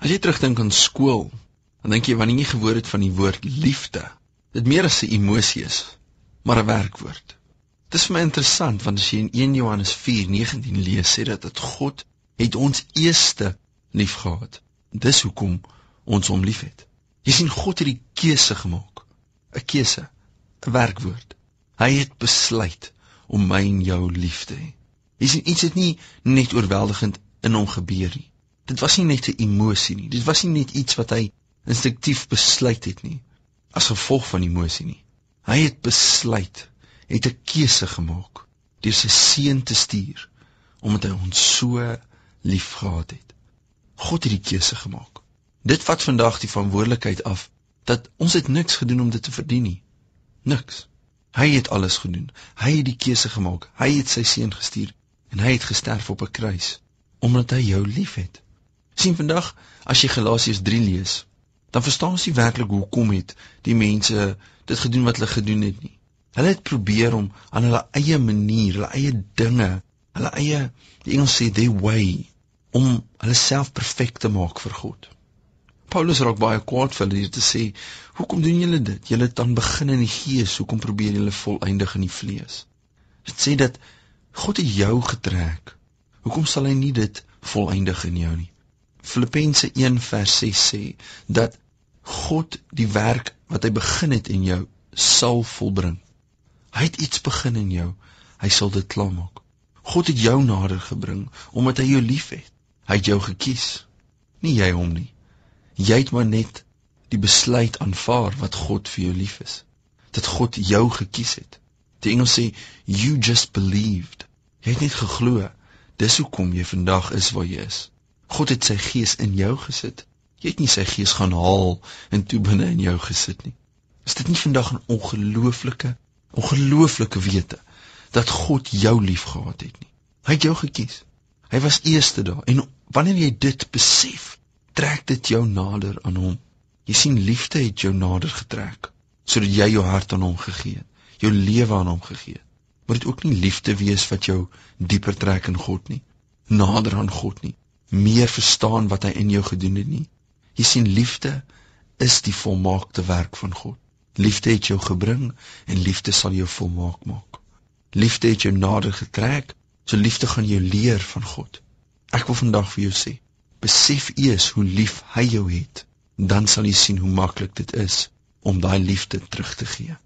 As jy terugdink aan skool, dan dink jy wanneer jy gehoor het van die woord liefde, dit meer as 'n emosie is, maar 'n werkwoord. Dit is vir my interessant want as jy in 1 Johannes 4:19 lees, sê dit dat God het ons eerste liefgehad. Dis hoekom ons hom liefhet. Jy sien God het die keuse gemaak. 'n Keuse, 'n werkwoord. Hy het besluit om my en jou lief te hê. Jy sien iets het nie net oorweldigend in hom gebeur nie. Dit was nie net 'n emosie nie. Dit was nie net iets wat hy instinktief besluit het nie as gevolg van emosie nie. Hy het besluit, het 'n keuse gemaak deur sy seun te stuur omdat hy ons so liefgehad het. God het die keuse gemaak. Dit vat vandag die verantwoordelikheid af dat ons het niks gedoen om dit te verdien nie. Niks. Hy het alles gedoen. Hy het die keuse gemaak. Hy het sy seun gestuur en hy het gesterf op 'n kruis omdat hy jou liefhet. Sien vandag as jy Galasiërs 3 lees, dan verstaan ons nie werklik hoekom het die mense dit gedoen wat hulle gedoen het nie. Hulle het probeer om aan hulle eie manier, hulle eie dinge, hulle eie die Engels sê their way om hulle self perfek te maak vir God. Paulus raak baie kwaad vir hulle te sê, "Hoekom doen julle dit? Julle het dan begin in die gees, hoekom probeer julle volëindig in die vlees?" Dit sê dat God het jou getrek. Hoekom sal hy nie dit volëindig in jou nie? Filippense 1 vers 6 sê dat God die werk wat hy begin het in jou sal volbring. Hy het iets begin in jou, hy sal dit klaarmaak. God het jou nader gebring omdat hy jou liefhet. Hy het jou gekies, nie jy hom nie. Jy het maar net die besluit aanvaar wat God vir jou lief is. Dat God jou gekies het. Die Engels sê you just believed. Jy het net geglo. Dis hoekom jy vandag is waar jy is. God het sy gees in jou gesit. Jy het nie sy gees gaan haal en toe binne in jou gesit nie. Is dit nie vandag 'n ongelooflike ongelooflike wete dat God jou liefgehad het nie? Hy het jou gekies. Hy was eerste daar en wanneer jy dit besef, trek dit jou nader aan hom. Jy sien liefde het jou nader getrek sodat jy jou hart aan hom gegee het jou lewe aan hom gegee. Moet dit ook nie liefde wees wat jou dieper trek in God nie, nader aan God nie, meer verstaan wat hy in jou gedoen het nie. Jy sien liefde is die volmaakte werk van God. Liefde het jou gebring en liefde sal jou volmaak maak. Liefde het jou nader getrek, so liefde gaan jou leer van God. Ek wil vandag vir jou sê, besef eers hoe lief hy jou het, dan sal jy sien hoe maklik dit is om daai liefde terug te gee.